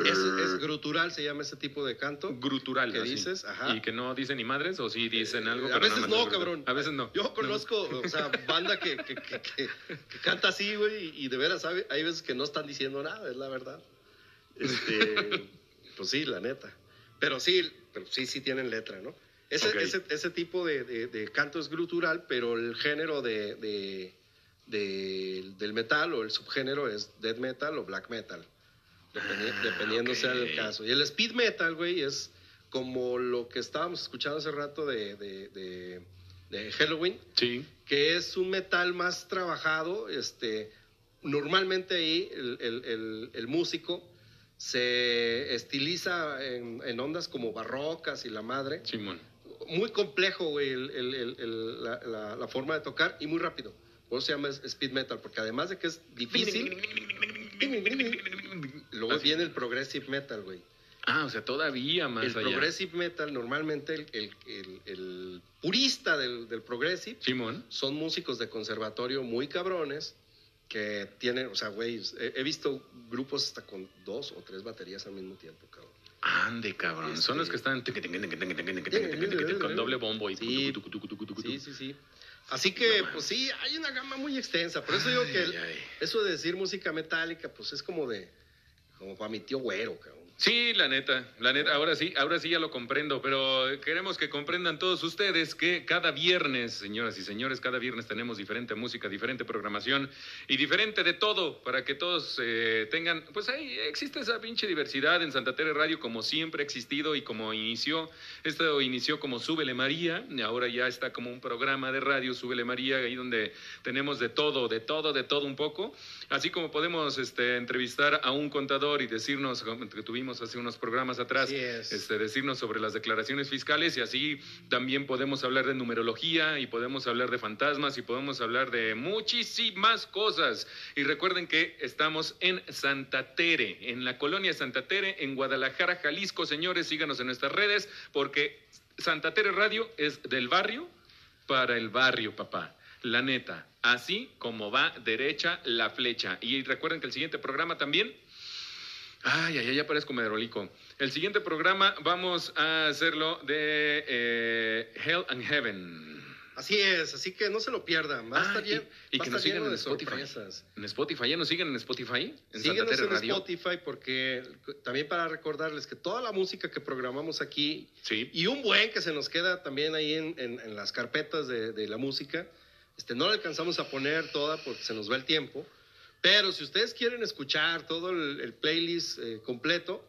Es, es grutural, se llama ese tipo de canto. Grutural. ¿Qué así. dices? Ajá. Y que no dicen ni madres o sí dicen algo. a pero veces no, cabrón. A veces no. Yo conozco, o sea, banda que, que, que- que- que canta así, güey, y de veras sabe- hay veces que no están diciendo nada, es la verdad. Este, (laughs) pues sí, la neta. Pero sí, pero sí, sí tienen letra, ¿no? Ese, ese, ese tipo de, de- de canto es grutural, pero el género de, de- de- del metal o el subgénero es death metal o black metal, dependi- Ah, dependiendo sea el ok. caso. Y el speed metal, güey, es como lo que estábamos escuchando hace rato de, de- de- Halloween, Sí. que es un metal más trabajado. Este, normalmente ahí el, el- el- el músico se estiliza en, en ondas como barrocas y la madre. Simón. Muy complejo, güey, la, la- la forma de tocar y muy rápido. Por eso se llama speed metal, porque además de que es difícil, luego Así. viene el progressive metal, güey. Ah, o sea, todavía más El allá. progressive metal, normalmente el, el- el- el purista del, del progressive Simón. son músicos de conservatorio muy cabrones que tienen, o sea, güey, he, he visto grupos hasta con dos o tres baterías al mismo tiempo, cabrón. Ande, cabrón. Este- Son los que están con doble bombo y Sí. Sí, sí, sí. Así que, No pues sí, hay una gama muy extensa. Por eso digo Ay, que el- ay, ay. eso de decir música metálica, pues es como de, como para mi tío güero, cabrón. Sí, la neta, la neta, ahora sí, ahora sí ya lo comprendo, pero queremos que comprendan todos ustedes que cada viernes, señoras y señores, cada viernes tenemos diferente música, diferente programación y diferente de todo para que todos eh, tengan, pues ahí existe esa pinche diversidad en Santa Tere Radio como siempre ha existido y como inició, esto inició como Súbele María, y ahora ya está como un programa de radio Súbele María, ahí donde tenemos de todo, de todo, de todo un poco, así como podemos este, entrevistar a un contador y decirnos que tuvimos hace unos programas atrás, es. este, decirnos sobre las declaraciones fiscales y así también podemos hablar de numerología y podemos hablar de fantasmas y podemos hablar de muchísimas cosas. Y recuerden que estamos en Santa Tere, en la colonia Santa Tere, en Guadalajara, Jalisco. Señores, síganos en nuestras redes porque Santa Tere Radio es del barrio para el barrio, papá. La neta, así como va derecha la flecha. Y recuerden que el siguiente programa también Ay, ay, ay, ya parezco medrolico. El siguiente programa vamos a hacerlo de eh, Hell and Heaven. Así es, así que no se lo pierdan. Va a Ah, estar bien. y que nos sigan en Spotify. sorpresas. En Spotify, ¿ya nos siguen en Spotify? En Síguenos Santa Tere en Radio. Spotify porque también para recordarles que toda la música que programamos aquí Sí. y un buen que se nos queda también ahí en, en- en las carpetas de, de la música, este, no la alcanzamos a poner toda porque se nos va el tiempo, pero si ustedes quieren escuchar todo el, el playlist eh, completo,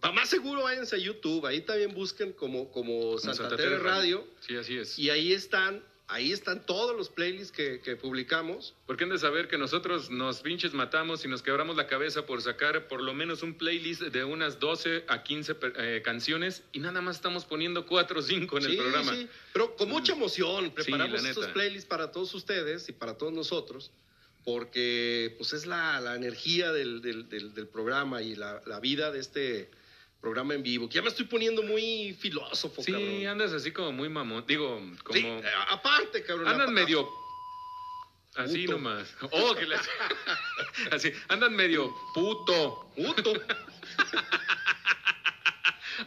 para más seguro váyanse a YouTube, ahí también busquen como, como Santa, Tere Radio Sí, así es. y ahí están, ahí están todos los playlists que, que publicamos. Porque han de saber que nosotros nos pinches matamos y nos quebramos la cabeza por sacar por lo menos un playlist de unas 12 a 15 per- eh, canciones y nada más estamos poniendo 4 o 5 en el Sí, programa. sí, pero con mucha emoción preparamos la estos playlists para todos ustedes y para todos nosotros, porque pues es la, la energía del, del- del- del programa y la, la vida de este programa en vivo, que ya me estoy poniendo muy filósofo, Sí, cabrón. andas así como muy mamón. Digo, como... Sí, eh, aparte, cabrón. Andan medio. Así Puto. nomás. Oh, que la- (laughs) Así. Andan medio puto. Puto. (laughs)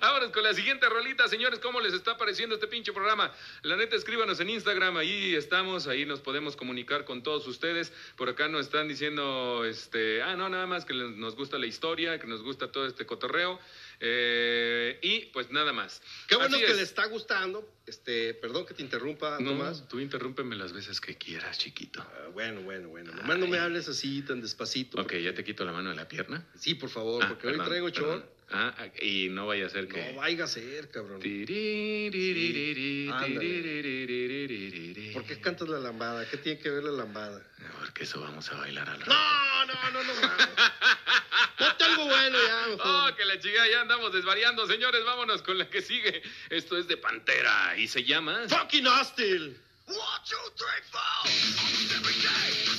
Vámonos con la siguiente rolita, señores. ¿Cómo les está pareciendo este pinche programa? La neta, escríbanos en Instagram. Ahí estamos. Ahí nos podemos comunicar con todos ustedes. Por acá nos están diciendo, este, ah, no, nada más que nos gusta la historia, que nos gusta todo este cotorreo. Eh, y pues nada más. Qué bueno Así que es. les está gustando. Este, perdón que te interrumpa, No, Tomás. tú interrúmpeme las veces que quieras, chiquito. Ah, bueno, bueno, bueno. Nomás no me hables así tan despacito. Ok, ya te quito la mano de la pierna. Sí, por favor, Ah, porque hoy perdón, traigo perdón. chor. Ah, y no vaya a ser que. No vaya a ser, cabrón. ¿Por qué cantas la lambada? ¿Qué tiene que ver la lambada? Porque eso vamos a bailar al rato. No, no, no, no. Ponte algo bueno ya, (laughs) mejor. Oh, que la chica, ya andamos desvariando. Señores, vámonos con la que sigue. Esto es de Pantera y se llama. Fucking hostile. One, two, three, four. Every day,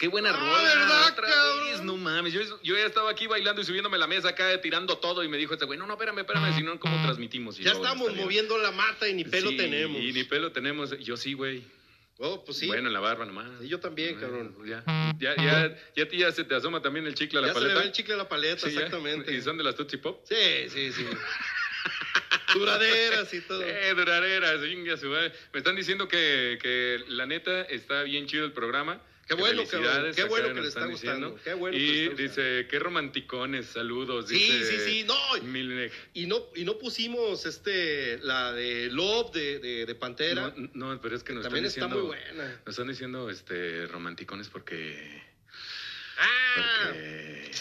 qué buena Ah, rola. ¿verdad, otra cabrón? vez, no mames. Yo, yo ya estaba aquí bailando y subiéndome a la mesa acá, tirando todo. Y me dijo este güey, no, no, espérame, espérame, si no, ¿cómo transmitimos? Y Ya yo, estamos moviendo la mata y ni pelo Sí, tenemos. Y ni pelo tenemos. Yo sí, güey. Oh, pues sí. Bueno, en la barba nomás. Sí, yo también, Bueno, cabrón. Ya, ya, ya, ya, a ti ya se te asoma también el chicle a la ya se le paleta. ve el chicle a la paleta, Sí, exactamente. ¿Y son de las Tootsie Pop? Sí, sí, sí. (laughs) Duraderas y todo. Eh, duraderas. Me están diciendo que, que la neta está bien chido el programa. Qué bueno, felicidades, cabrón. Qué bueno que le está gustando. Qué bueno y está dice, qué romanticones, saludos. Sí, dice sí, sí, no. Milne- Y no, y no pusimos este, la de Love de, de, de Pantera. No, no, pero es que nos También están está diciendo... muy buena. Nos están diciendo este, romanticones porque... Ah, porque...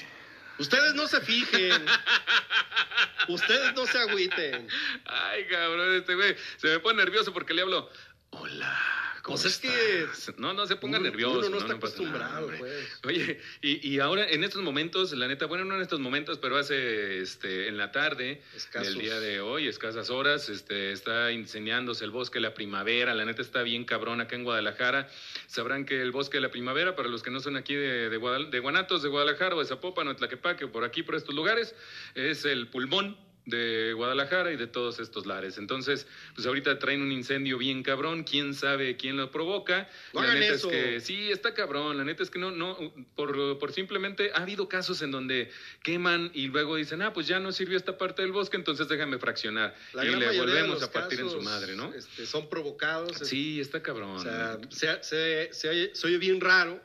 ustedes no se fijen. (laughs) ustedes no se agüiten. Ay, cabrón, este güey se me pone nervioso porque le hablo. Hola. ¿Cómo (laughs) Pues es que estás?" (laughs) No, no se ponga Uno- nervioso. uno no está acostumbrado, pues. Oye, y, y ahora en estos momentos, la neta, bueno, no en estos momentos, pero hace este, en la tarde Escasos. del día de hoy, escasas horas, este, está incendiándose el bosque de la primavera. La neta está bien cabrón acá en Guadalajara. Sabrán que el bosque de la primavera, para los que no son aquí de, de, Guadal- de Guanatos, de Guadalajara o de Zapopan o de Tlaquepaque, o por aquí, por estos lugares, es el pulmón de Guadalajara y de todos estos lares. Entonces, pues ahorita traen un incendio bien cabrón, quién sabe quién lo provoca. No la neta eso. es que sí, está cabrón, la neta es que no no por, por simplemente ha habido casos en donde queman y luego dicen, "Ah, pues ya no sirvió esta parte del bosque, entonces déjame fraccionar." La y le volvemos a partir en su madre, ¿no? este, son provocados. Sí, está cabrón. O sea, se, se- se oye, se oye bien raro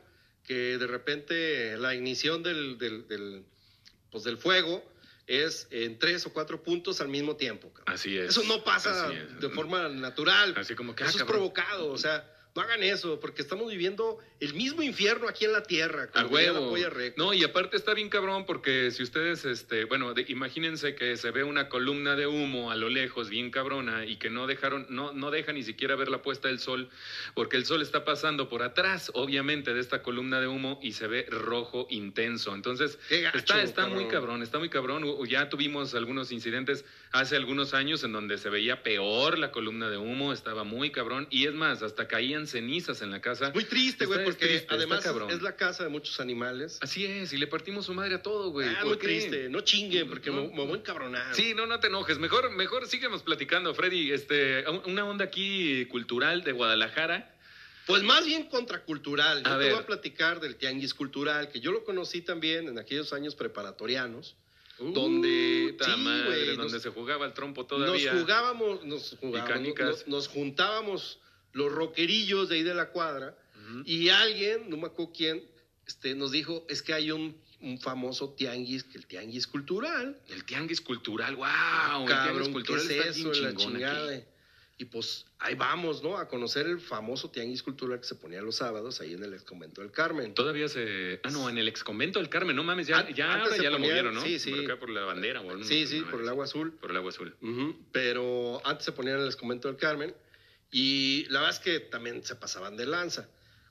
que de repente la ignición del, del, del, pues del fuego es en tres o cuatro puntos al mismo tiempo. cabrón. Así es. Eso no pasa es. de forma natural. Así como que, ah, eso es provocado. O sea, no hagan eso porque estamos viviendo el mismo infierno aquí en la tierra. A huevo. No, y aparte está bien cabrón porque si ustedes, este, bueno, de- imagínense que se ve una columna de humo a lo lejos, bien cabrona, y que no dejaron, no, no deja ni siquiera ver la puesta del sol, porque el sol está pasando por atrás, obviamente, de esta columna de humo y se ve rojo intenso. Entonces, gacho, está, está muy cabrón. está muy cabrón. Ya tuvimos algunos incidentes hace algunos años en donde se veía peor la columna de humo, estaba muy cabrón, y es más, hasta caían cenizas en la casa. Muy triste, güey, porque triste, además es- la casa de muchos animales. Así es, y le partimos su madre a todo, güey. Ah, ¿Por muy qué? triste. No chinguen porque No. me, me voy encabronar. Sí, no, no te enojes. Mejor, mejor síguenos platicando, Freddy. Este, una onda aquí cultural de Guadalajara. Pues más bien contracultural. Yo A te ver. voy a platicar del tianguis cultural, que yo lo conocí también en aquellos años preparatorianos, donde Puta sí, madre, güey, donde nos- se jugaba el trompo todavía. nos jugábamos, nos jugábamos, nos, nos juntábamos los roquerillos de ahí de la cuadra y alguien, no me acuerdo quién, este, nos dijo, es que hay un, un famoso tianguis, que el tianguis cultural. El tianguis cultural, wow. el tianguis Cabrón, ¿qué cultural es está eso? bien La chingada. aquí. Y pues ahí vamos, ¿no? A conocer el famoso tianguis cultural que se ponía los sábados ahí en el ex convento del Carmen. Todavía se. Ah, no, en el ex convento del Carmen, no mames, ya, An- ya, ahora ya lo movieron, ¿no? sí, sí. Por acá por la bandera. o no, Sí, sí, no, por el agua azul. Por el agua azul. Pero antes se ponían en el convento del Carmen y la verdad es que también se pasaban de lanza.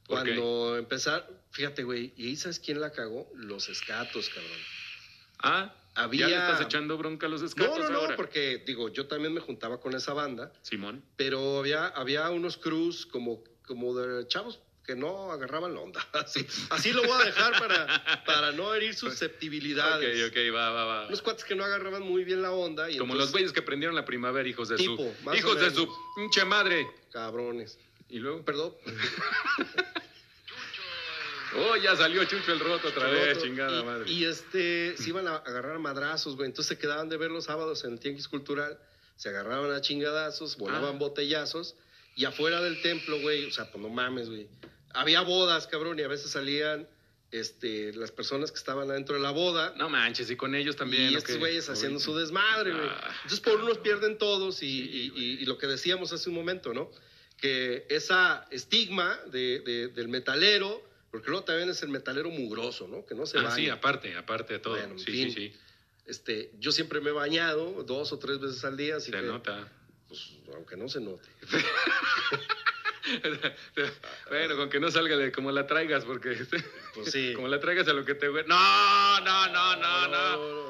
Cuando empezaron, fíjate, güey, y ahí sabes quién la cagó? Los escatos, cabrón. Ah, Había- ¿ya le estás echando bronca a los escatos no, no, no, porque digo, yo también me juntaba con esa banda, Simón. pero había, había unos crews como, como de chavos que no agarraban la onda. (laughs) Así, así lo voy a dejar para, para no herir susceptibilidades. Ok, ok, va, va, va. Unos cuates que no agarraban muy bien la onda. Y Como entonces, los güeyes que prendieron la primavera, hijos de Tipo, su. Hijos de su pinche madre. Cabrones. Y luego. Perdón. (laughs) Oh, ya salió Chucho el roto otra vez, chingada y, madre. Y este, se iban a agarrar madrazos, güey. Entonces se quedaban de ver los sábados en el Tianguis Cultural. Se agarraban a chingadazos, volaban Ah. botellazos. Y afuera del templo, güey, o sea, pues no mames, güey. Había bodas, cabrón, y a veces salían este, las personas que estaban adentro de la boda. No manches, y con ellos también. y ¿o estos güeyes haciendo su desmadre, güey. Ah. Entonces, por unos pierden todos y, y- y- y lo que decíamos hace un momento, ¿no? Que esa estigma de, de- del metalero, porque luego también es el metalero mugroso, ¿no? Que no se Ah, baña. sí, aparte, aparte de todo. Bueno, sí, fin. sí, sí. Este, yo siempre me he bañado dos o tres veces al día, así Se que, nota. pues, aunque no se note. (laughs) (laughs) bueno, con que no salga de como la traigas, porque. Pues sí. (laughs) como la traigas a lo que te. No, no, no, no, no. no.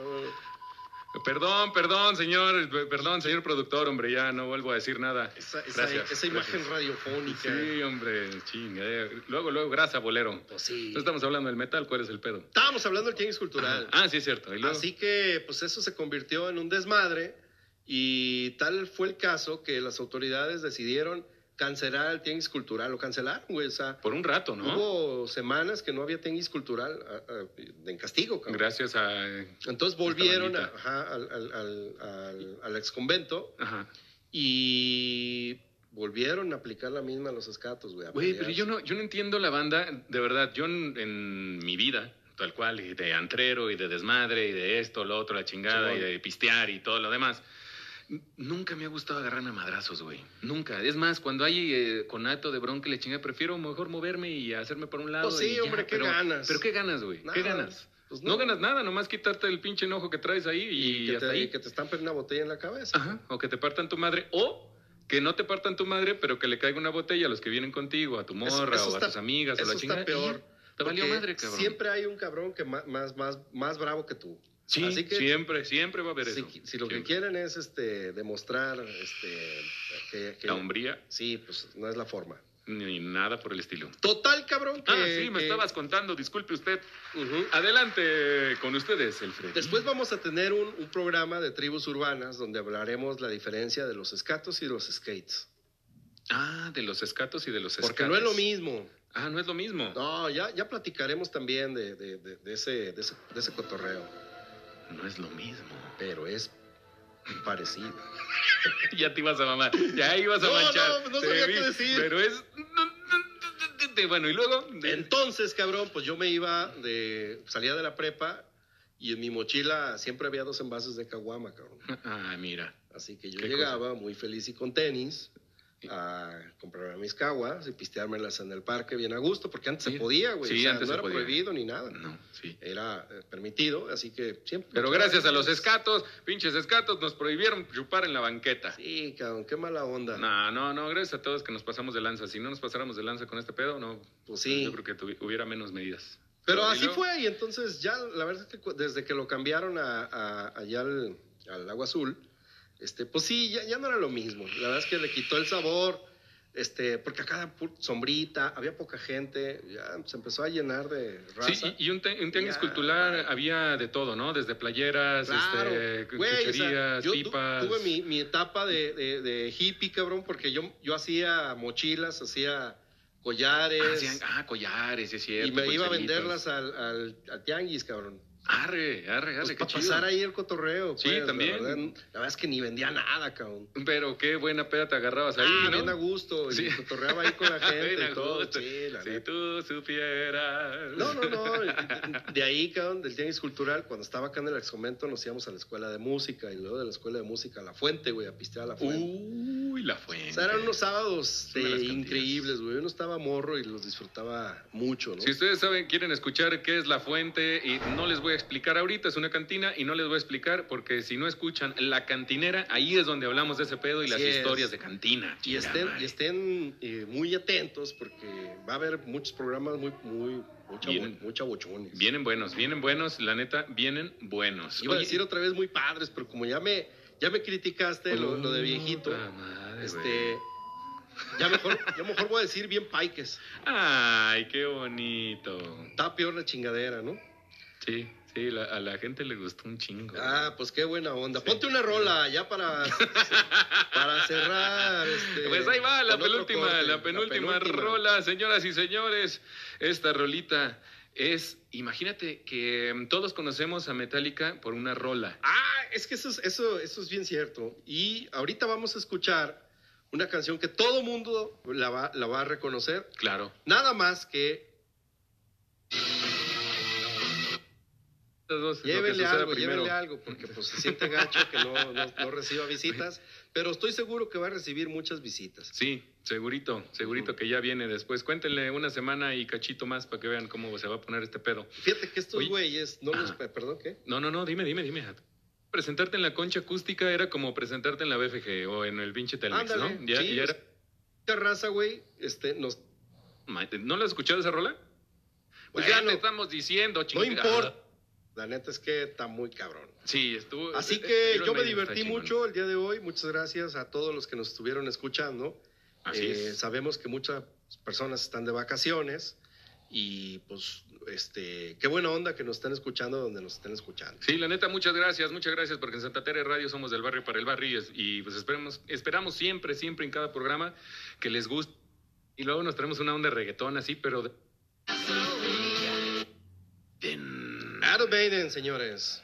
Perdón, perdón, señor, perdón, señor productor, hombre, ya no vuelvo a decir nada. Esa, esa- Gracias, esa imagen gracias. radiofónica. Sí, hombre, chinga. eh. Luego, luego, grasa, bolero. Pues sí. No estamos hablando del metal, ¿cuál es el pedo? Estábamos hablando del tianguis cultural. Ah, sí, es cierto. ¿Y luego? Así que, pues eso se convirtió en un desmadre y tal fue el caso que las autoridades decidieron cancelar el tianguis cultural. Lo cancelaron, güey. O sea, Por un rato, ¿no? hubo semanas que no había tianguis cultural en castigo, cabrón. Gracias a... Entonces volvieron a- ajá, al, al, al, al, exconvento Ajá. y volvieron a aplicar la misma a los escatos, güey. Güey, pero yo no, yo no entiendo la banda, de verdad, yo en, en mi vida, tal cual, y de antrero, y de desmadre, y de esto, lo otro, la chingada, y de pistear, y todo lo demás, nunca me ha gustado agarrarme a madrazos, güey. Nunca. Es más, cuando hay eh, conato de bronca y le chingada, prefiero mejor moverme y hacerme por un lado. Pues sí, y ya, hombre, ¿qué pero- ganas? Pero ¿qué ganas, güey? ¿Qué ganas? Pues no. ganas nada, nomás quitarte el pinche enojo que traes ahí y, y que hasta te, ahí. que te estampen una botella en la cabeza. Ajá, o que te partan tu madre, o que no te partan tu madre, pero que le caiga una botella a los que vienen contigo, a tu morra eso o está- a tus amigas o eso la chingada. está peor. Te valió madre, cabrón. Siempre hay un cabrón que más, más, más bravo que tú. Sí, Así que siempre, siempre va a haber si, eso. si lo que quieren es este demostrar este que, que- La hombría, sí, pues no es la forma. ni nada por el estilo. Total, cabrón. Que, ah, sí, me que- estabas contando, disculpe usted. Adelante con ustedes, el Freddy. Después vamos a tener un, un programa de tribus urbanas donde hablaremos la diferencia de los escatos y los skates. Ah, de los escatos y de los Porque escates. no es lo mismo. Ah, no es lo mismo. No, ya, ya platicaremos también de, de- de- de ese, de, ese, de ese cotorreo. No es lo mismo. Pero es parecido. (laughs) ya te ibas a mamar, ya ibas a No, manchar. no, no sabía qué decir. Pero es... Bueno, y luego... Entonces, cabrón, pues yo me iba de. salía de la prepa y en mi mochila siempre había dos envases de caguama, cabrón. Ah, mira. Así que yo ¿Qué llegaba muy feliz y con tenis a comprarme mis caguas y pisteármelas en el parque bien a gusto, porque antes Sí. se podía, güey. Sí, o sea, antes no se era podía. prohibido ni nada. No, sí. Era eh, permitido, así que siempre. Pero gracias a los escatos, pinches escatos, nos prohibieron chupar en la banqueta. Sí, cabrón, qué mala onda. No, no, no, gracias a todos que nos pasamos de lanza. Si no nos pasáramos de lanza con este pedo, no. Pues sí. Yo creo que hubiera menos medidas. Pero así fue, y entonces ya, la verdad es que desde que lo cambiaron a, a- allá al, al agua azul, este, pues sí, ya, ya no era lo mismo. La verdad es que le quitó el sabor, este, porque acá sombrita, había poca gente, ya se empezó a llenar de raza. Sí, y, y un, te- un tianguis Ya, cultural había de todo, ¿no? Desde playeras, Claro, este, güey, o sea, yo pipas. tuve mi, mi etapa de, de- de hippie, cabrón, porque yo, yo hacía mochilas, hacía collares, Ah, hacían- ah, collares, es cierto. y me iba a venderlas al, al, al tianguis, cabrón. Arre, arre, arre, Pues qué para chido. pasar ahí el cotorreo. Sí, pues, la también. verdad, la verdad es que ni vendía nada, cabrón. Pero qué buena peda te agarrabas ahí, ah, ¿no? bien a gusto. Y Sí. cotorreaba ahí con la (laughs) gente Bien y todo. gusto. Sí, la si neta. tú supieras. No, no, no. (laughs) De ahí, cabrón, del tianguis cultural, cuando estaba acá en el excomento, nos íbamos a la escuela de música y luego de la escuela de música a la fuente, güey, a pistear a la fuente. Uy, la fuente. o sea, eran unos sábados Son de increíbles, güey. Uno estaba morro y los disfrutaba mucho, ¿no? Si ustedes saben, quieren escuchar qué es la fuente, y no les voy a explicar ahorita, es una cantina, y no les voy a explicar porque si no escuchan la cantinera, ahí es donde hablamos de ese pedo y las es. historias de cantina. Y estén, y estén eh, muy atentos porque va a haber muchos programas muy, muy, Bien. muy chabochones. Vienen buenos, vienen buenos, la neta, vienen buenos. Iba a Oye, decir otra vez muy padres, pero como ya me, ya me criticaste lo, lo de viejito, madre, este, ya mejor, ya mejor voy a decir bien paiques. Ay, qué bonito. Está peor la chingadera, ¿no? Sí, sí, la- a la gente le gustó un chingo. Ah, pues qué buena onda. Sí. Ponte una rola ya para, para cerrar. Este, Pues ahí va la con otro penúltima, corte, la penúltima rola, señoras y señores. Esta rolita es, imagínate que mm, todos conocemos a Metallica por una rola. Ah, es que eso es, eso, eso es bien cierto. Y ahorita vamos a escuchar una canción que todo mundo la va, la va a reconocer. Claro. Nada más que Que llévenle algo, primero. llévenle algo, porque pues se siente gacho que no, no, no reciba visitas, pero estoy seguro que va a recibir muchas visitas. Sí, segurito, segurito que ya viene después. Cuéntenle una semana y cachito más para que vean cómo se va a poner este pedo. Fíjate que estos Oye. güeyes, no los, perdón, ¿qué? No, no, no, dime, dime, dime. Presentarte en la concha acústica era como presentarte en la BFG o en el pinche Telmex, Ándale, ¿no? Ya, sí, ya era... Esta raza, güey, este, nos, ¿No la has escuchado esa rola? Pues Bueno, ya te estamos diciendo, no chingada. importa La neta es que está muy cabrón. Sí, estuvo. Así eh, que Iron yo me divertí mucho el día de hoy. Muchas gracias a todos los que nos estuvieron escuchando. Así Eh, es. Sabemos que muchas personas están de vacaciones y pues este qué buena onda que nos estén escuchando donde nos estén escuchando. Sí, la neta, muchas gracias, muchas gracias, porque en Santa Tere Radio somos del barrio para el barrio y, y, pues esperemos, esperamos siempre, siempre en cada programa que les guste. Y luego nos traemos una onda de reggaetón así, pero... de- Den- Iron Maiden, señores.